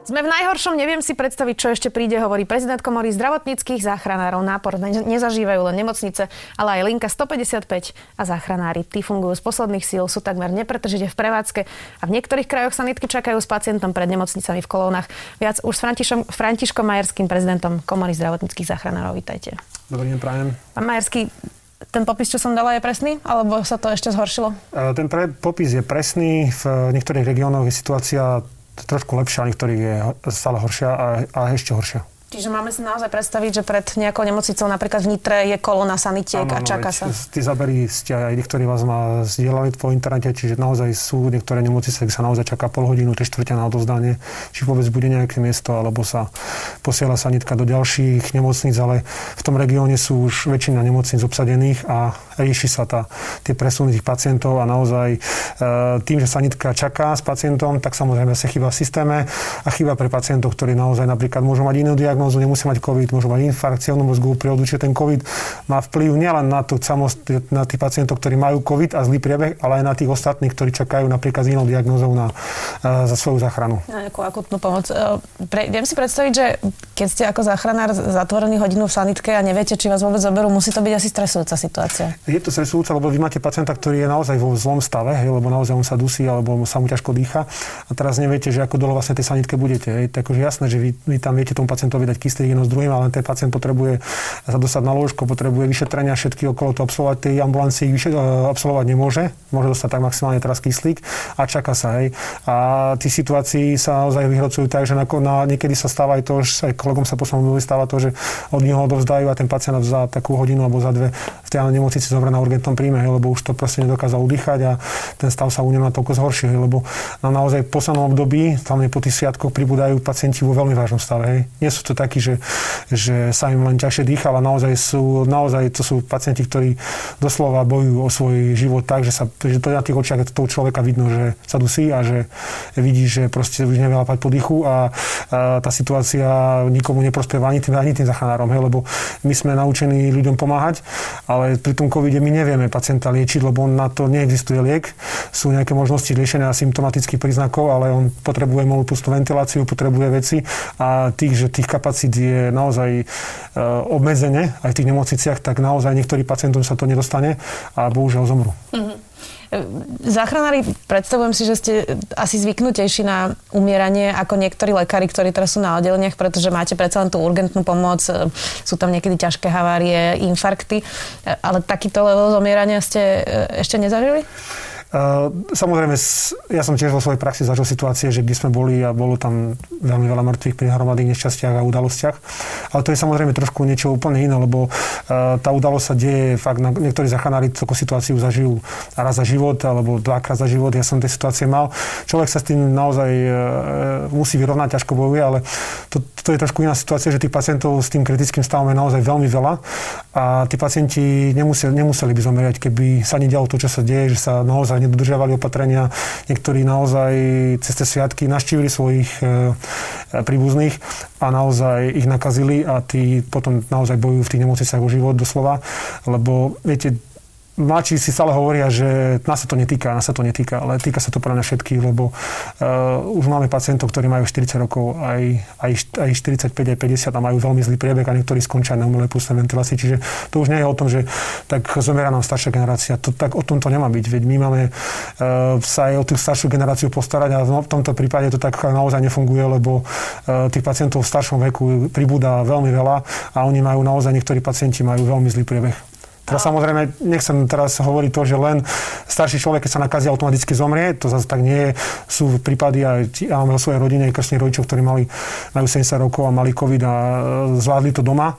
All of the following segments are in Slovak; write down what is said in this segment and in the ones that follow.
Sme v najhoršom, neviem si predstaviť, čo ešte príde, hovorí prezident komory zdravotníckých záchranárov. Nápor nezažívajú len nemocnice, ale aj linka 155 a záchranári. Tí fungujú z posledných síl, sú takmer nepretržite v prevádzke a v niektorých krajoch sanitky čakajú s pacientom pred nemocnicami v kolónach. Viac už s Františom, Františkom Majerským, prezidentom komory zdravotníckých záchranárov. Vítajte. Dobrý deň, prajem. Pán Majerský, ten popis, čo som dala, je presný? Alebo sa to ešte zhoršilo? Ten pre, popis je presný. V niektorých regiónoch je situácia trošku lepšia, niektorých je stále horšia a, a ešte horšia. Čiže máme si naozaj predstaviť, že pred nejakou nemocnicou napríklad v Nitre je kolona sanitiek a čaká sa. Tí zaberí ste aj niektorí vás ma zdieľali po internete, čiže naozaj sú niektoré nemocnice, kde sa naozaj čaká pol hodinu, 3 štvrťa na odovzdanie, či vôbec bude nejaké miesto, alebo sa posiela sanitka do ďalších nemocníc, ale v tom regióne sú už väčšina nemocníc obsadených a rieši sa tá, tie presuny tých pacientov a naozaj e, tým, že sanitka čaká s pacientom, tak samozrejme sa chyba v systéme a chyba pre pacientov, ktorí naozaj napríklad môžu mať inú diagnózu diagnózu, nemusí mať COVID, môžu mať infarkt cievnu mozgovú prírodu, čiže ten COVID má vplyv nielen na, tú, na tých pacientov, ktorí majú COVID a zlý priebeh, ale aj na tých ostatných, ktorí čakajú napríklad s inou diagnózou na, uh, za svoju záchranu. Nejakú akutnú pomoc. E, pre, viem si predstaviť, že keď ste ako záchranár zatvorený hodinu v sanitke a neviete, či vás vôbec zoberú, musí to byť asi stresujúca situácia. Je to stresujúca, lebo vy máte pacienta, ktorý je naozaj vo zlom stave, hej, lebo naozaj on sa dusí alebo sa mu ťažko dýcha a teraz neviete, že ako dlho vlastne tej sanitke budete. Hej. Takže jasné, že vy, vy tam viete tomu pacientovi dať kyslík jedno s druhým, ale ten pacient potrebuje sa dostať na lôžko, potrebuje vyšetrenia všetky okolo to absolvovať, tej ambulancii vyše, absolvovať nemôže, môže dostať tak maximálne teraz kyslík a čaká sa. Hej. A tí situácii sa naozaj vyhrocujú tak, že na, na, niekedy sa stáva aj to, že aj kolegom sa poslednom stáva to, že od neho odovzdajú a ten pacient za takú hodinu alebo za dve v nemocnici zomre na urgentnom príjme, lebo už to proste nedokázal udýchať a ten stav sa u neho natoľko zhoršil, lebo na naozaj v poslednom období, tam po tých sviatkoch pribúdajú pacienti vo veľmi vážnom stave. Hej. Nie sú to takí, že že sa im len ťažšie dýcha, ale naozaj sú, naozaj to sú pacienti, ktorí doslova bojujú o svoj život tak, že, sa, že to na tých očiach toho človeka vidno, že sa dusí a že vidí, že proste už nevie lapať po dýchu a, a tá situácia nikomu neprospieva ani tým, ani tým zachanárom, hej, lebo my sme naučení ľuďom pomáhať, ale pri tom covide my nevieme pacienta liečiť, lebo na to neexistuje liek. Sú nejaké možnosti riešenia symptomatických príznakov, ale on potrebuje malú pustú ventiláciu, potrebuje veci a tých, že tých kapacít je naozaj e, obmedzenie aj v tých nemocniciach, tak naozaj niektorým pacientom sa to nedostane a bohužiaľ zomru. Mm-hmm. Záchranári, predstavujem si, že ste asi zvyknutejší na umieranie ako niektorí lekári, ktorí teraz sú na oddeleniach, pretože máte predsa len tú urgentnú pomoc, e, sú tam niekedy ťažké havárie, infarkty, ale takýto level zomierania ste ešte nezažili? Samozrejme, ja som tiež vo svojej praxi zažil situácie, že kde sme boli a bolo tam veľmi veľa mŕtvych pri hromadných nešťastiach a udalostiach. Ale to je samozrejme trošku niečo úplne iné, lebo tá udalosť sa deje fakt, na, niektorí zachánári takú situáciu zažijú raz za život alebo dvakrát za život. Ja som tej situácie mal. Človek sa s tým naozaj e, musí vyrovnať, ťažko bojuje, ale to, to je trošku iná situácia, že tých pacientov s tým kritickým stavom je naozaj veľmi veľa a tí pacienti nemuseli, nemuseli by zomierať, keby sa nedialo to, čo sa deje, že sa naozaj nedodržiavali opatrenia. Niektorí naozaj cez tie sviatky naštívili svojich e, príbuzných a naozaj ich nakazili a tí potom naozaj bojujú v tých nemocniciach o život doslova, lebo viete, mladší si stále hovoria, že nás sa to netýka, nás sa to netýka, ale týka sa to pre mňa všetkých, lebo uh, už máme pacientov, ktorí majú 40 rokov, aj, aj, aj 45, aj 50 a majú veľmi zlý priebeh a niektorí skončia na umelej pustnej ventilácii. Čiže to už nie je o tom, že tak zomiera nám staršia generácia. To, tak o tom to nemá byť. Veď my máme uh, sa aj o tú staršiu generáciu postarať a v tomto prípade to tak naozaj nefunguje, lebo uh, tých pacientov v staršom veku pribúda veľmi veľa a oni majú naozaj, niektorí pacienti majú veľmi zlý priebeh. Teraz samozrejme, nechcem teraz hovoriť to, že len starší človek, keď sa nakazí, automaticky zomrie. To zase tak nie je. Sú prípady aj, ja mám vo svojej rodine krstných rodičov, ktorí mali, majú 70 rokov a mali COVID a e, zvládli to doma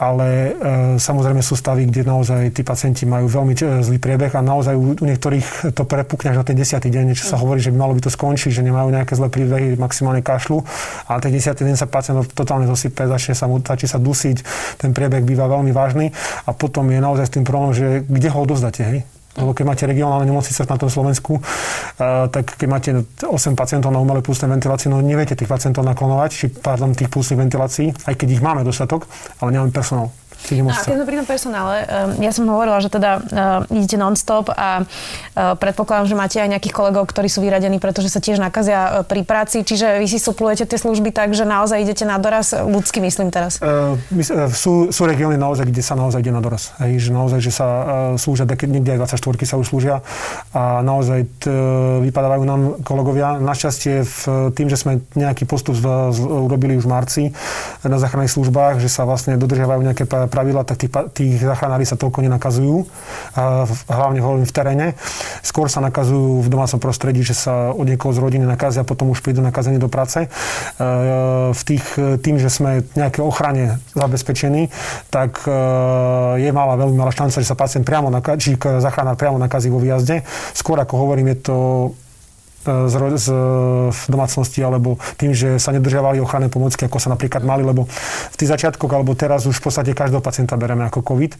ale e, samozrejme sú stavy, kde naozaj tí pacienti majú veľmi e, zlý priebeh a naozaj u, u niektorých to prepukne až na ten desiatý deň, čo sa mm. hovorí, že by malo by to skončiť, že nemajú nejaké zlé priebehy, maximálne kašľu a ten desiatý deň sa pacient totálne zosype, začne sa mu začne sa dusiť, ten priebeh býva veľmi vážny a potom je naozaj s tým problém, že kde ho odozdáte, hej? Lebo keď máte regionálne nemocnice na tom Slovensku, uh, tak keď máte 8 pacientov na umelej pulsnej ventilácii, no neviete tých pacientov naklonovať, či pardon, tých pulsných ventilácií, aj keď ich máme dostatok, ale nemáme personál. No a keď sme pri tom personále, um, ja som hovorila, že teda uh, idete non-stop a uh, predpokladám, že máte aj nejakých kolegov, ktorí sú vyradení, pretože sa tiež nakazia pri práci, čiže vy si suplujete tie služby tak, že naozaj idete na doraz, ľudsky myslím teraz. Uh, sú, sú regióny naozaj, kde sa naozaj ide na doraz. Hej, že naozaj, že sa uh, slúžia, niekde aj 24 sa už slúžia a naozaj t, vypadávajú nám kolegovia. Našťastie v tým, že sme nejaký postup z, z, urobili už v marci na záchranných službách, že sa vlastne dodržiavajú nejaké pravidla, tak tí, tí záchranári sa toľko nenakazujú, a hlavne hovorím v teréne. Skôr sa nakazujú v domácom prostredí, že sa od niekoho z rodiny nakazia, potom už prídu nakazení do práce. E, v tých, tým, že sme nejaké ochrane zabezpečení, tak e, je malá, veľmi malá šanca, že sa pacient priamo nakazí, či záchranár priamo nakazí vo výjazde. Skôr ako hovorím, je to z, z, v domácnosti alebo tým, že sa nedržiavali ochranné pomocky, ako sa napríklad mali, lebo v tých začiatkoch alebo teraz už v podstate každého pacienta bereme ako COVID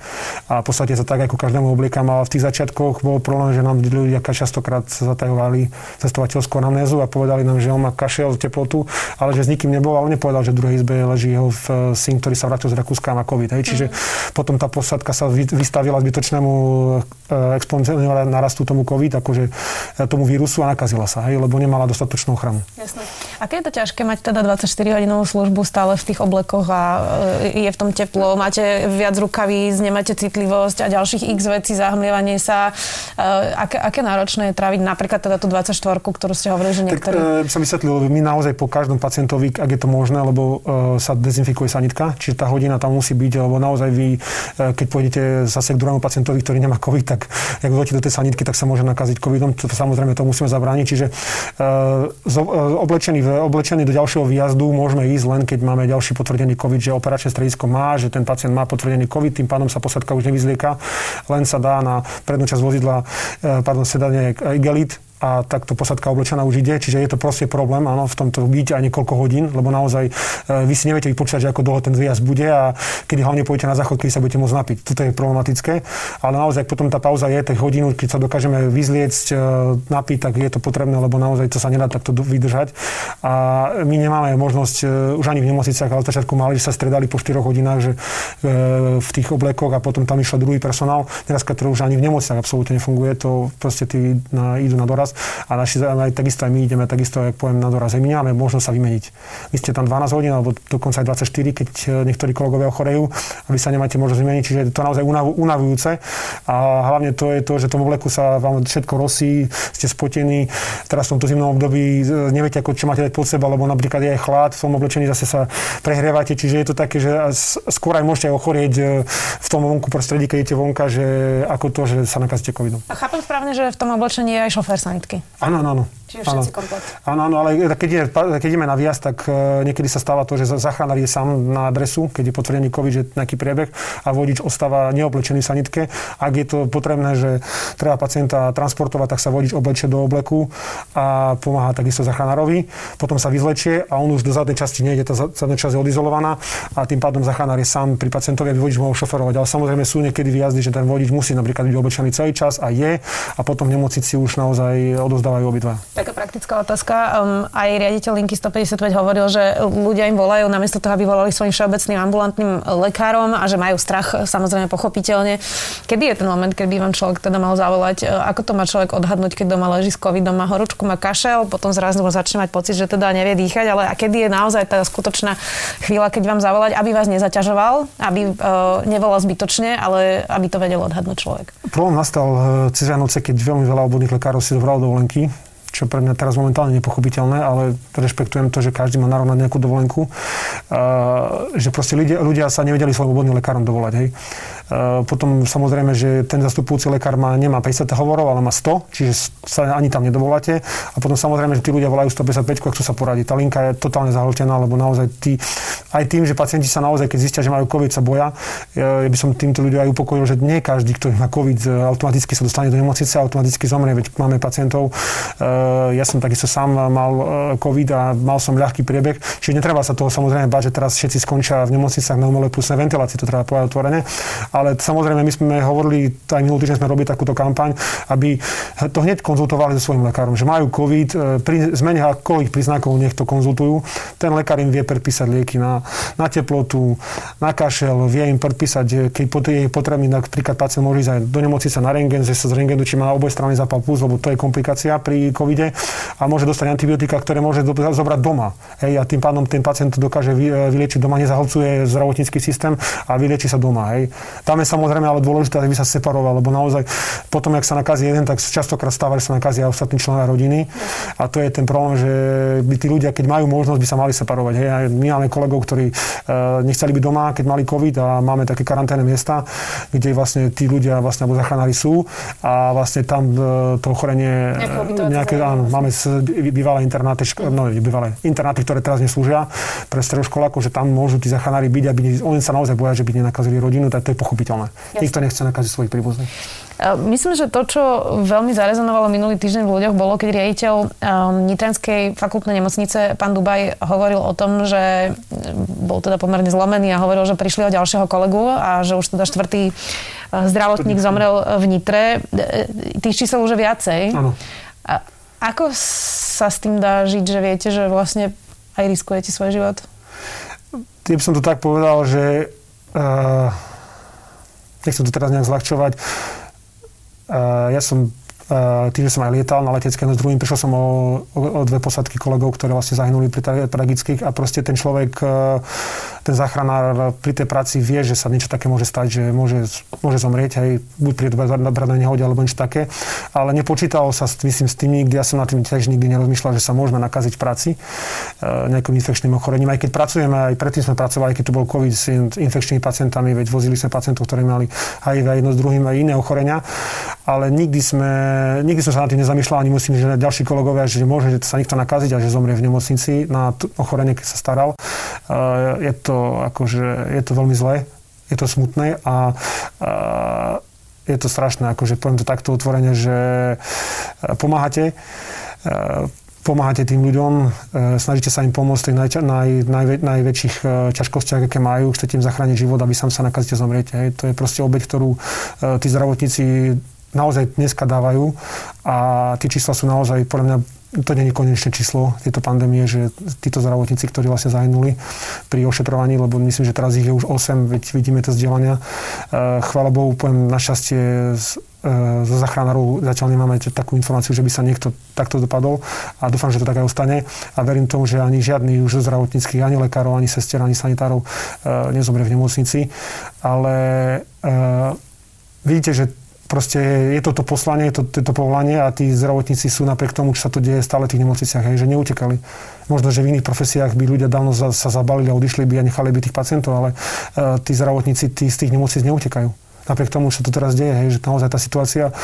a v podstate sa tak ako každému obliekam, ale v tých začiatkoch bol problém, že nám ľudia častokrát zatajovali cestovateľskú anamnézu a povedali nám, že on má kašel, teplotu, ale že s nikým nebol, ale nepovedal, že v druhej izbe leží jeho v syn, ktorý sa vrátil z Rakúska a má COVID. Hej. Čiže mm. potom tá posadka sa vystavila zbytočnému e, exponenciálnemu narastu tomu COVID, akože e, tomu vírusu a nakazila sa, hej, lebo nemala dostatočnú ochranu. Jasne. Aké je to ťažké mať teda 24-hodinovú službu stále v tých oblekoch a e, je v tom teplo, máte viac rukavíc, nemáte citlivosť a ďalších x vecí, zahmlievanie sa. E, aké, aké náročné je tráviť napríklad teda tú 24 ktorú ste hovorili, že niektorí... Tak e, som vysvetlil, my naozaj po každom pacientovi, ak je to možné, lebo sa dezinfikuje sanitka, čiže tá hodina tam musí byť, lebo naozaj vy, keď pôjdete zase k druhému pacientovi, ktorý nemá COVID, tak ak do tej sanitky, tak sa môže nakaziť COVIDom. To, samozrejme to musíme zabrániť. Čiže uh, oblečený, oblečený do ďalšieho výjazdu môžeme ísť len, keď máme ďalší potvrdený COVID, že operačné stredisko má, že ten pacient má potvrdený COVID, tým pádom sa posadka už nevyzlieka, len sa dá na prednú časť vozidla, uh, pardon, sedanie igelit, a takto posadka oblečená už ide, čiže je to proste problém, áno, v tomto byť aj niekoľko hodín, lebo naozaj e, vy si neviete vypočítať, že ako dlho ten výjazd bude a kedy hlavne pôjdete na záchod, kedy sa budete môcť napiť. Toto je problematické, ale naozaj potom tá pauza je, tak hodinu, keď sa dokážeme vyzliecť, e, napiť, tak je to potrebné, lebo naozaj to sa nedá takto vydržať. A my nemáme možnosť e, už ani v nemocniciach, ale začiatku mali, že sa stredali po 4 hodinách, že v tých oblekoch a potom tam išiel druhý personál. Dneska to už ani v nemocniciach absolútne nefunguje, to proste tí na, idú na doraz doraz a naši, aj, takisto aj my ideme takisto, ako poviem, na doraz. My nemáme možnosť sa vymeniť. Vy ste tam 12 hodín alebo dokonca aj 24, keď e, niektorí kolegovia ochorejú a vy sa nemáte možnosť vymeniť, čiže je to naozaj unavujúce. A hlavne to je to, že tomu vleku sa vám všetko rosí, ste spotení. Teraz v tomto zimnom období e, neviete, ako čo máte dať pod seba, lebo napríklad je aj chlad, v tom oblečení zase sa prehrievate, čiže je to také, že skôr aj môžete ochorieť e, v tom vonku prostredí, keď idete vonka, že ako to, že sa nakazíte covidom. A chápem správne, že v tom oblečení je aj šofér sanitky. Áno, áno, áno. Čiže všetci komplet. Áno, áno, ale keď, je, keď ideme na výjazd, tak uh, niekedy sa stáva to, že záchranár je sám na adresu, keď je potvrdený COVID, že nejaký priebeh a vodič ostáva neoblečený v sanitke. Ak je to potrebné, že treba pacienta transportovať, tak sa vodič oblečie do obleku a pomáha takisto záchranárovi. Potom sa vyzlečie a on už do zadnej časti nejde, tá zadná časť je odizolovaná a tým pádom záchranár je sám pri pacientovi, aby vodič mohol šoferovať. Ale samozrejme sú niekedy výjazdy, že ten vodič musí napríklad byť oblečený celý čas a je a potom v nemocnici už naozaj odozdávajú obidva. Taká praktická otázka. Um, aj riaditeľ Linky 155 hovoril, že ľudia im volajú namiesto toho, aby volali svojim všeobecným ambulantným lekárom a že majú strach, samozrejme pochopiteľne. Kedy je ten moment, kedy vám človek teda mal zavolať? E, ako to má človek odhadnúť, keď doma leží s covidom, má horúčku, má kašel, potom zrazu začne mať pocit, že teda nevie dýchať, ale a kedy je naozaj tá skutočná chvíľa, keď vám zavolať, aby vás nezaťažoval, aby uh, nevolal zbytočne, ale aby to vedel odhadnúť človek. Problém nastal e, cez Vianoce, keď veľmi veľa obvodných lekárov si dobralo dovolenky čo pre mňa teraz momentálne nepochopiteľné, ale rešpektujem to, že každý má nárok na nejakú dovolenku. Uh, že proste ľudia, ľudia sa nevedeli svojim obvodným lekárom dovolať. Hej. Uh, potom samozrejme, že ten zastupujúci lekár má, nemá 50 hovorov, ale má 100, čiže sa ani tam nedovoláte. A potom samozrejme, že tí ľudia volajú 155, ak chcú sa poradiť. Tá linka je totálne zahltená, lebo naozaj tí, aj tým, že pacienti sa naozaj, keď zistia, že majú COVID, sa boja. Ja, by som týmto ľuďom aj upokojil, že nie každý, ktorý má COVID, automaticky sa dostane do nemocnice a automaticky zomrie, veď máme pacientov, Eh, ja som takisto sám mal eh, COVID a mal som ľahký priebeh, čiže netreba sa toho samozrejme bať, že teraz všetci skončia v nemocnicách na umelej plusnej ventilácii, to treba povedať otvorene. Ale ale samozrejme my sme hovorili, aj minulý týždeň sme robili takúto kampaň, aby to hneď konzultovali so svojím lekárom, že majú COVID, e, pri zmene akých príznakov nech to konzultujú. Ten lekár im vie predpísať lieky na, na teplotu, na kašel, vie im predpísať, keď je potrebný, napríklad pacient môže ísť aj do nemocnice na rengen, že sa z rengenu, či má oboje strany zapal plus, lebo to je komplikácia pri covide a môže dostať antibiotika, ktoré môže zobrať doma. Hej, a tým pádom ten pacient dokáže vyliečiť doma, nezahlcuje zdravotnícky systém a vylieči sa doma. Hej. Tam je samozrejme ale dôležité, aby sa separoval, lebo naozaj potom, ak sa nakazí jeden, tak častokrát stáva, že sa nakazí aj ostatní členovia rodiny. A to je ten problém, že by tí ľudia, keď majú možnosť, by sa mali separovať. Hej. My máme kolegov, ktorí uh, nechceli byť doma, keď mali COVID a máme také karanténne miesta, kde vlastne tí ľudia vlastne alebo zachránári sú a vlastne tam uh, to ochorenie nejaké, áno, máme bývalé internáty, no, bývalé internáty, ktoré teraz neslúžia pre stredoškolákov, že tam môžu tí zachránári byť, aby oni sa naozaj boja, že by nenakazili rodinu, tak to je pochopiteľné. Jasne. Nikto nechce nakaziť svojich príbuzných. E, myslím, že to, čo veľmi zarezonovalo minulý týždeň v ľuďoch, bolo, keď riaditeľ um, Nitranskej fakultnej nemocnice, pán Dubaj, hovoril o tom, že bol teda pomerne zlomený a hovoril, že prišli o ďalšieho kolegu a že už teda štvrtý zdravotník zomrel v Nitre. Tých čísel už je viacej. Áno. Ako sa s tým dá žiť, že viete, že vlastne aj riskujete svoj život? Tým som to tak povedal, že uh, nechcem to teraz nejak zľahčovať. Uh, ja som tým, že som aj lietal na letecké no s druhým, prišiel som o, o, o dve posadky kolegov, ktoré vlastne zahynuli pri tragických. A proste ten človek, e, ten záchranár pri tej práci vie, že sa niečo také môže stať, že môže, môže zomrieť aj buď pri dobranej nehode alebo niečo také, ale nepočítalo sa, myslím, s tým nikdy, ja som na tým tiež nikdy nerozmýšľal, že sa môžeme nakaziť v práci e, nejakým infekčným ochorením, aj keď pracujeme, aj predtým sme pracovali, keď tu bol COVID s infekčnými pacientami, veď vozili sme pacientov, ktorí mali HIV jedno s druhým aj iné ochorenia, ale nikdy sme nikdy som sa nad tým nezamýšľal, ani musím, že ďalší kolegovia, že môže sa niekto nakaziť a že zomrie v nemocnici na ochorenie, keď sa staral. Je to, akože, je to veľmi zlé, je to smutné a, je to strašné, akože poviem to takto otvorene, že pomáhate, pomáhate tým ľuďom, snažíte sa im pomôcť v tých naj, naj, naj, najväčších ťažkostiach, aké majú, chcete im zachrániť život, aby sám sa nakazíte zomriete. Hej. To je proste obeď, ktorú tí zdravotníci naozaj dneska dávajú a tie čísla sú naozaj, podľa mňa, to nie je konečné číslo tieto pandémie, že títo zdravotníci, ktorí vlastne zahynuli pri ošetrovaní, lebo myslím, že teraz ich je už 8, veď vidíme to vzdelania. E, chvála Bohu, poviem našťastie z, e, zo zachránarov zatiaľ nemáme takú informáciu, že by sa niekto takto dopadol a dúfam, že to tak aj ostane a verím tomu, že ani žiadny už zo zdravotníckých, ani lekárov, ani sestier, ani sanitárov e, nezomrie v nemocnici. Ale vidíte, že proste je toto poslanie, je to, to, to povolanie a tí zdravotníci sú napriek tomu, čo sa to deje stále v tých nemocniciach, hej, že neutekali. Možno, že v iných profesiách by ľudia dávno za, sa zabalili a odišli by a nechali by tých pacientov, ale uh, tí zdravotníci tí z tých nemocnic neutekajú napriek tomu, čo to teraz deje, hej, že naozaj tá situácia,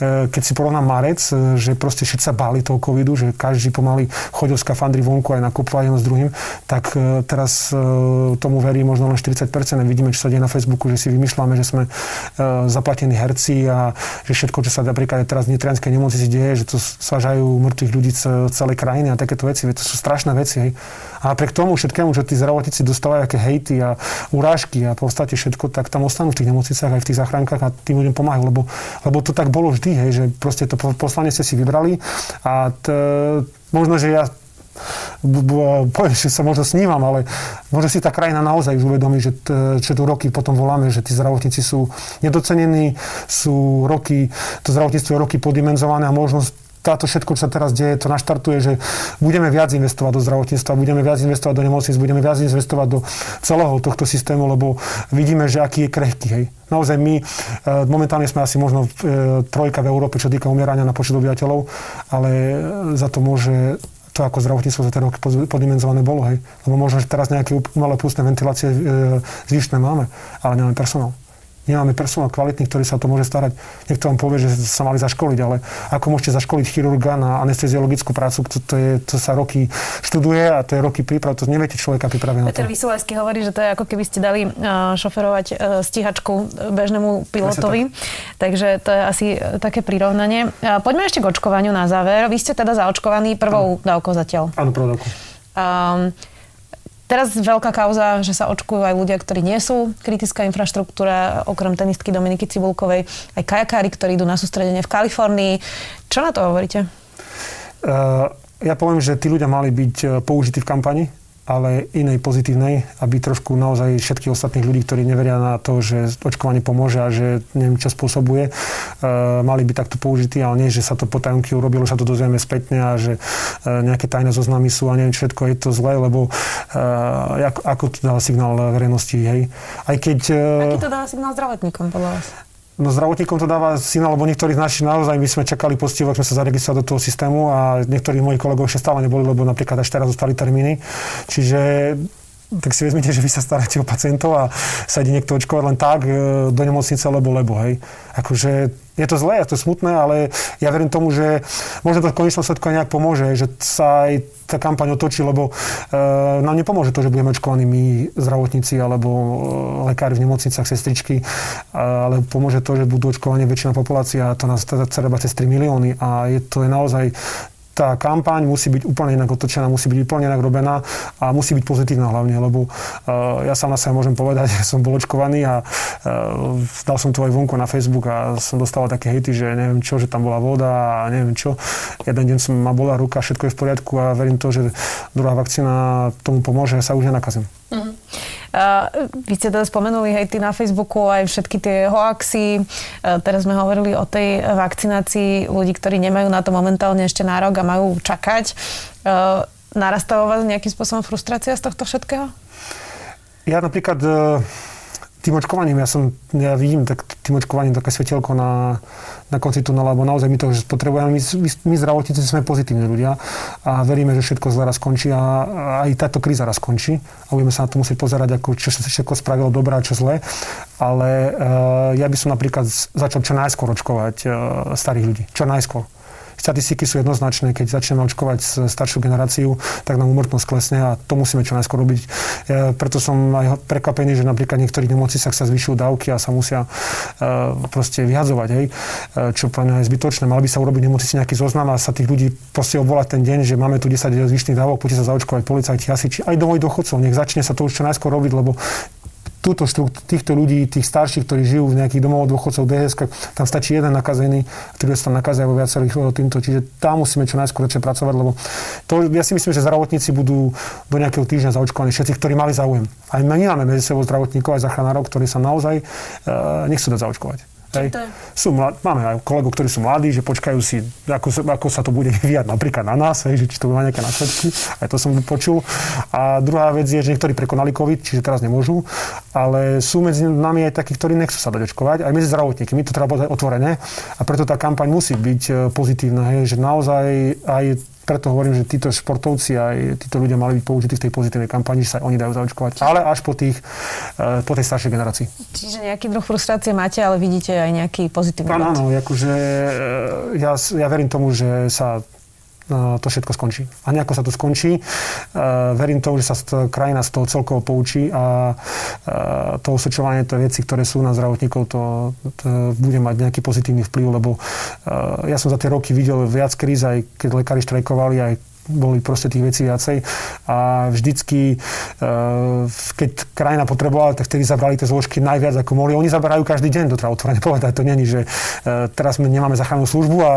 e, keď si porovnám marec, e, že proste všetci sa báli toho covidu, že každý pomaly chodil z skafandry vonku aj nakupovať jedno s druhým, tak e, teraz tomu verí možno len 40%. Vidíme, čo sa deje na Facebooku, že si vymýšľame, že sme zaplatení herci a že všetko, čo sa napríklad teraz v Nitrianskej nemocnici deje, že to svažajú mŕtvych ľudí z celej krajiny a takéto veci. To sú strašné veci. Hej. A napriek tomu všetkému, že tí zdravotníci dostávajú aké hejty a urážky a v podstate všetko, tak tam ostanú v tých nemocniciach aj v tých záchrankách a tým ľuďom pomáhajú, lebo, lebo to tak bolo vždy, hej, že proste to poslanie ste si vybrali a t, možno, že ja poviem, že sa možno snívam, ale možno si tá krajina naozaj už uvedomí, že čo tu roky potom voláme, že tí zdravotníci sú nedocenení, sú roky, to zdravotníctvo je roky podimenzované a možno táto všetko, čo sa teraz deje, to naštartuje, že budeme viac investovať do zdravotníctva, budeme viac investovať do nemocnic, budeme viac investovať do celého tohto systému, lebo vidíme, že aký je krehký. Hej. Naozaj my e, momentálne sme asi možno e, trojka v Európe, čo týka umierania na počet obyvateľov, ale e, za to môže to ako zdravotníctvo za ten rok podimenzované bolo, hej. Lebo možno, že teraz nejaké umelé plusné ventilácie e, zvyšné máme, ale nemáme personál nemáme personál kvalitný, ktorý sa to môže starať. Niekto vám povie, že sa mali zaškoliť, ale ako môžete zaškoliť chirurga na anesteziologickú prácu, to, to, je, to sa roky študuje a to je roky príprav, to neviete človeka pripraviť na to. Peter Vysolajský hovorí, že to je ako keby ste dali šoferovať e, stíhačku bežnému pilotovi, tak. takže to je asi e, také prirovnanie. Poďme ešte k očkovaniu na záver. Vy ste teda zaočkovaní prvou dávkou zatiaľ. Áno, prvou dávkou. Um, Teraz veľká kauza, že sa očkujú aj ľudia, ktorí nie sú kritická infraštruktúra, okrem tenistky Dominiky Cibulkovej, aj kajakári, ktorí idú na sústredenie v Kalifornii. Čo na to hovoríte? Uh, ja poviem, že tí ľudia mali byť e, použití v kampani ale inej pozitívnej, aby trošku naozaj všetkých ostatných ľudí, ktorí neveria na to, že očkovanie pomôže a že neviem, čo spôsobuje, uh, mali by takto použití, ale nie, že sa to potajomky urobilo, sa to dozvieme spätne a že uh, nejaké tajné zoznamy sú a neviem všetko, je to zlé, lebo uh, ako, ako to dáva signál verejnosti, hej. Aj keď... Uh, Aký to dáva signál zdravotníkom podľa vás? No zdravotníkom to dáva signál, lebo niektorí z našich naozaj my sme čakali postivo, sme sa zaregistrovali do toho systému a niektorí moji kolegov ešte stále neboli, lebo napríklad až teraz zostali termíny. Čiže tak si vezmite, že vy sa staráte o pacientov a sa ide niekto očkovať len tak e, do nemocnice, lebo lebo, hej. Akože je to zlé, je to smutné, ale ja verím tomu, že možno to v konečnom sledku aj nejak pomôže, že sa aj tá kampaň otočí, lebo e, nám nepomôže to, že budeme očkovaní my zdravotníci alebo e, lekári v nemocnicách, sestričky, ale pomôže to, že budú očkovaní väčšina populácia a to nás teda treba cez 3 milióny a je to je naozaj tá kampaň musí byť úplne inak otočená, musí byť úplne inak robená a musí byť pozitívna hlavne, lebo uh, ja sám na sebe môžem povedať, že som bol očkovaný a uh, dal som to aj vonku na Facebook a som dostal také hejty, že neviem čo, že tam bola voda a neviem čo. Jeden deň som ma bola ruka, všetko je v poriadku a verím to, že druhá vakcína tomu pomôže a sa už nenakazím. Uh-huh. Uh, vy ste teda spomenuli aj na Facebooku aj všetky tie hoaxy. Uh, teraz sme hovorili o tej vakcinácii ľudí, ktorí nemajú na to momentálne ešte nárok a majú čakať. Uh, narastá vás nejakým spôsobom frustrácia z tohto všetkého? Ja napríklad tým očkovaním, ja som, ja vidím tak, tým očkovaním také svetelko na, na konci tunela, lebo naozaj my to že potrebujeme. My, my, my zdravotníci sme pozitívni ľudia a veríme, že všetko zle raz skončí a, a aj táto kríza raz skončí a budeme sa na to musieť pozerať, ako, čo sa všetko spravilo dobré a čo zle. Ale uh, ja by som napríklad začal čo najskôr očkovať uh, starých ľudí. Čo najskôr Statistiky sú jednoznačné, keď začneme očkovať staršiu generáciu, tak nám umrtnosť klesne a to musíme čo najskôr robiť. Ja, preto som aj prekvapený, že napríklad niektorých nemocnicách sa zvyšujú dávky a sa musia uh, proste vyhadzovať, hej, uh, čo pre mňa je zbytočné. Mal by sa urobiť nemocnici nejaký zoznam a sa tých ľudí proste obvolať ten deň, že máme tu 10 zvyšných dávok, poďte sa zaočkovať policajti, hasiči, aj domov dochodcov. Nech začne sa to už čo najskôr robiť, lebo túto štrukt, týchto ľudí, tých starších, ktorí žijú v nejakých domov dôchodcov DHS, tam stačí jeden nakazený, ktorý sa tam nakazia vo viacerých týmto. Čiže tam musíme čo najskôr pracovať, lebo to, ja si myslím, že zdravotníci budú do nejakého týždňa zaočkovaní všetci, ktorí mali záujem. Aj my máme medzi sebou zdravotníkov aj zachránárov, ktorí sa naozaj uh, nechcú dať zaočkovať. Hej. Sú mlad, máme aj kolegov, ktorí sú mladí, že počkajú si, ako, ako sa to bude vyvíjať napríklad na nás, hej, že či to má nejaké následky. Aj to som počul. A druhá vec je, že niektorí prekonali COVID, čiže teraz nemôžu, ale sú medzi nami aj takí, ktorí nechcú sa dať očkovať, aj medzi zdravotníkmi. To treba povedať otvorené. A preto tá kampaň musí byť e, pozitívna, hej, že naozaj aj preto hovorím, že títo športovci aj títo ľudia mali byť použití v tej pozitívnej kampani, že sa oni dajú zaočkovať, ale až po, tých, eh, po tej staršej generácii. Čiže nejaký druh frustrácie máte, ale vidíte aj nejaký pozitívny Áno, áno, akože eh, ja, ja verím tomu, že sa to všetko skončí. A nejako sa to skončí. E, verím tomu, že sa krajina z toho celkovo poučí a e, to osočovanie, to veci, ktoré sú na zdravotníkov, to, to bude mať nejaký pozitívny vplyv, lebo e, ja som za tie roky videl viac kríz, aj keď lekári štrajkovali, aj boli proste tých vecí viacej a vždycky, eh, keď krajina potrebovala, tak vtedy zabrali tie zložky najviac ako mohli. Oni zaberajú každý deň, to treba otvorene povedať. To není, že eh, teraz my nemáme záchrannú službu a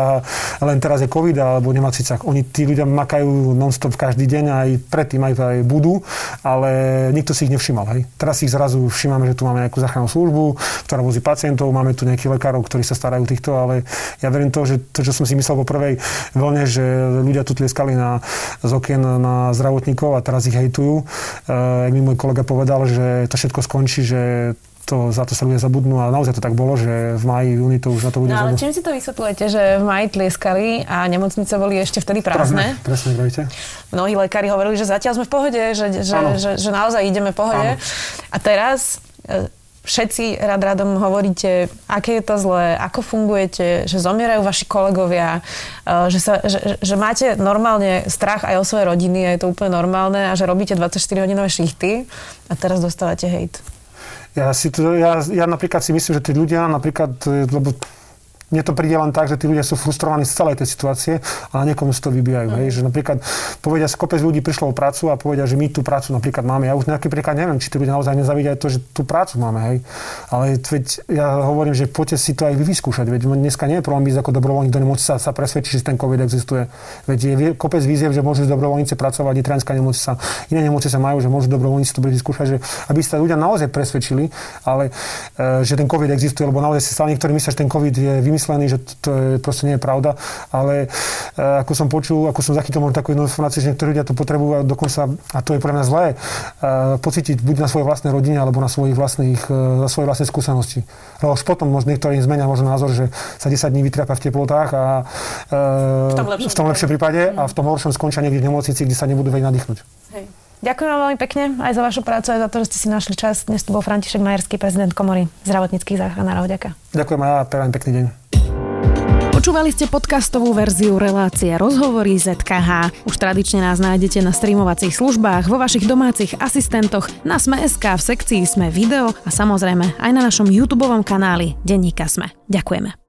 len teraz je COVID alebo nemocnicách. Oni, tí ľudia makajú non-stop každý deň aj predtým aj, aj budú, ale nikto si ich nevšimal. Hej. Teraz si ich zrazu všímame, že tu máme nejakú záchrannú službu, ktorá vozí pacientov, máme tu nejakých lekárov, ktorí sa starajú týchto, ale ja verím to, že to, čo som si myslel po prvej vlne, že ľudia tu tlieskali na z okien na zdravotníkov a teraz ich hejtujú. Jak mi môj kolega povedal, že to všetko skončí, že to, za to sa ľudia zabudnú a naozaj to tak bolo, že v maji, júni to už na to bude no, ale čím si to vysvetľujete, že v maji tlieskali a nemocnice boli ešte vtedy prázdne? Presne, presne, Mnohí lekári hovorili, že zatiaľ sme v pohode, že, že, že, že naozaj ideme v pohode. Áno. A teraz e, všetci rad radom hovoríte, aké je to zlé, ako fungujete, že zomierajú vaši kolegovia, eh, že, sa, že, že máte normálne strach aj o svoje rodiny a je to úplne normálne a že robíte 24-hodinové šichty a teraz dostávate hejt. Ja, si to, ja, ja napríklad si myslím, že tí ľudia napríklad, lebo mne to príde len tak, že tí ľudia sú frustrovaní z celej tej situácie a na niekomu si to vybijajú. Mm. Hej? Že napríklad povedia, kopec ľudí prišlo o prácu a povedia, že my tú prácu napríklad máme. Ja už nejaký príklad neviem, či tí ľudia naozaj nezavidia to, že tú prácu máme. Hej? Ale veď ja hovorím, že poďte si to aj vy vyskúšať. Veď dneska nie je problém ísť ako dobrovoľník do nemocnice sa, sa presvedčiť, že ten COVID existuje. Veď je kopec výziev, že môžu dobrovoľníci pracovať, Nitrianská nemocnica, iné nemocnice majú, že môžu dobrovoľníci to vyskúšať, že aby sa ľudia naozaj presvedčili, ale e, že ten COVID existuje, lebo naozaj si stále niektorí myslia, že ten COVID je vymyslený, že to je, proste nie je pravda, ale e, ako som počul, ako som zachytil možno takú jednu informáciu, že niektorí ľudia to potrebujú a dokonca, a to je pre mňa zlé, e, pocítiť buď na svojej vlastnej rodine, alebo na svojich vlastných, e, na svojej vlastnej skúsenosti. Lebo už potom možno niektorí zmenia možno názor, že sa 10 dní vytrápa v teplotách a v tom lepšom, v tom lepšom prípade a v tom horšom skončia niekde v nemocnici, kde sa nebudú vedieť nadýchnuť. Hej. Ďakujem vám veľmi pekne aj za vašu prácu, aj za to, že ste si našli čas. Dnes tu bol František Majerský, prezident Komory zdravotníckých záchranárov. Ďakujem. Ďakujem a prajem pekný deň. Počúvali ste podcastovú verziu relácie Rozhovory ZKH. Už tradične nás nájdete na streamovacích službách, vo vašich domácich asistentoch, na Sme.sk, v sekcii Sme video a samozrejme aj na našom YouTube kanáli Denníka Sme. Ďakujeme.